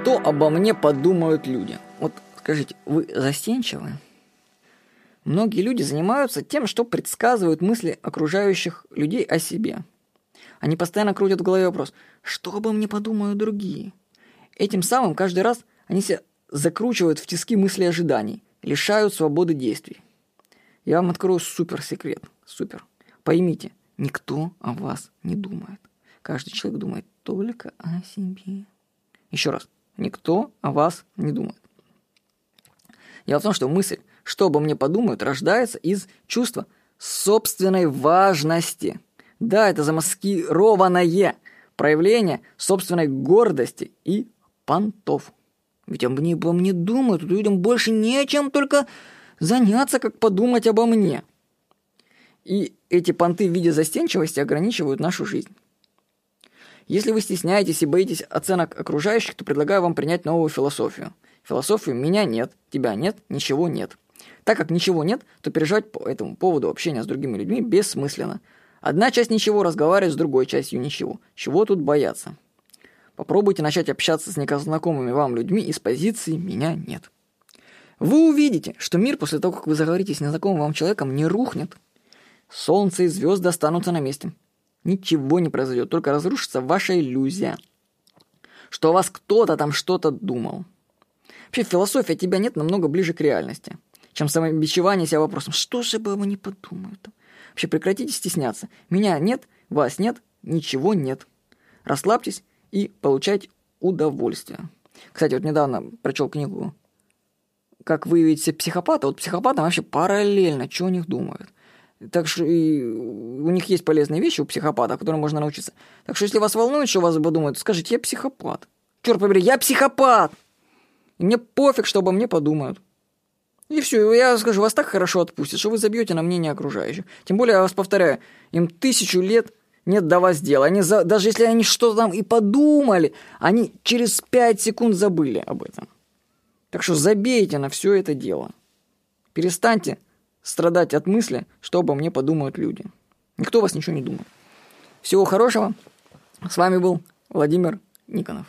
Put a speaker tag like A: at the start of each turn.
A: Что обо мне подумают люди? Вот скажите, вы застенчивы? Многие люди занимаются тем, что предсказывают мысли окружающих людей о себе. Они постоянно крутят в голове вопрос, что обо мне подумают другие? Этим самым каждый раз они себя закручивают в тиски мысли ожиданий, лишают свободы действий. Я вам открою супер секрет. Супер. Поймите, никто о вас не думает. Каждый человек думает только о себе. Еще раз. Никто о вас не думает. Дело в том, что мысль, что обо мне подумают, рождается из чувства собственной важности. Да, это замаскированное проявление собственной гордости и понтов. Ведь обо мне, обо мне думают, людям больше нечем только заняться, как подумать обо мне. И эти понты в виде застенчивости ограничивают нашу жизнь. Если вы стесняетесь и боитесь оценок окружающих, то предлагаю вам принять новую философию. Философию «меня нет, тебя нет, ничего нет». Так как ничего нет, то переживать по этому поводу общения с другими людьми бессмысленно. Одна часть ничего разговаривает с другой частью ничего. Чего тут бояться? Попробуйте начать общаться с незнакомыми вам людьми из позиции «меня нет». Вы увидите, что мир после того, как вы заговорите с незнакомым вам человеком, не рухнет. Солнце и звезды останутся на месте. Ничего не произойдет, только разрушится ваша иллюзия. Что о вас кто-то там что-то думал. Вообще, философия тебя нет намного ближе к реальности, чем самобичевание себя вопросом, что же бы не подумают. Вообще, прекратите стесняться. Меня нет, вас нет, ничего нет. Расслабьтесь и получайте удовольствие. Кстати, вот недавно прочел книгу «Как выявить психопата». Вот психопатам вообще параллельно, что о них думают. Так что и у них есть полезные вещи у психопата, которым можно научиться. Так что если вас волнует, что вас подумают, скажите, я психопат. Черт побери, я психопат! И мне пофиг, что обо мне подумают. И все, я скажу, вас так хорошо отпустят, что вы забьете на мнение окружающих. Тем более, я вас повторяю, им тысячу лет нет до вас дела. Они за, даже если они что-то там и подумали, они через пять секунд забыли об этом. Так что забейте на все это дело. Перестаньте страдать от мысли, что обо мне подумают люди. Никто вас ничего не думает. Всего хорошего. С вами был Владимир Никонов.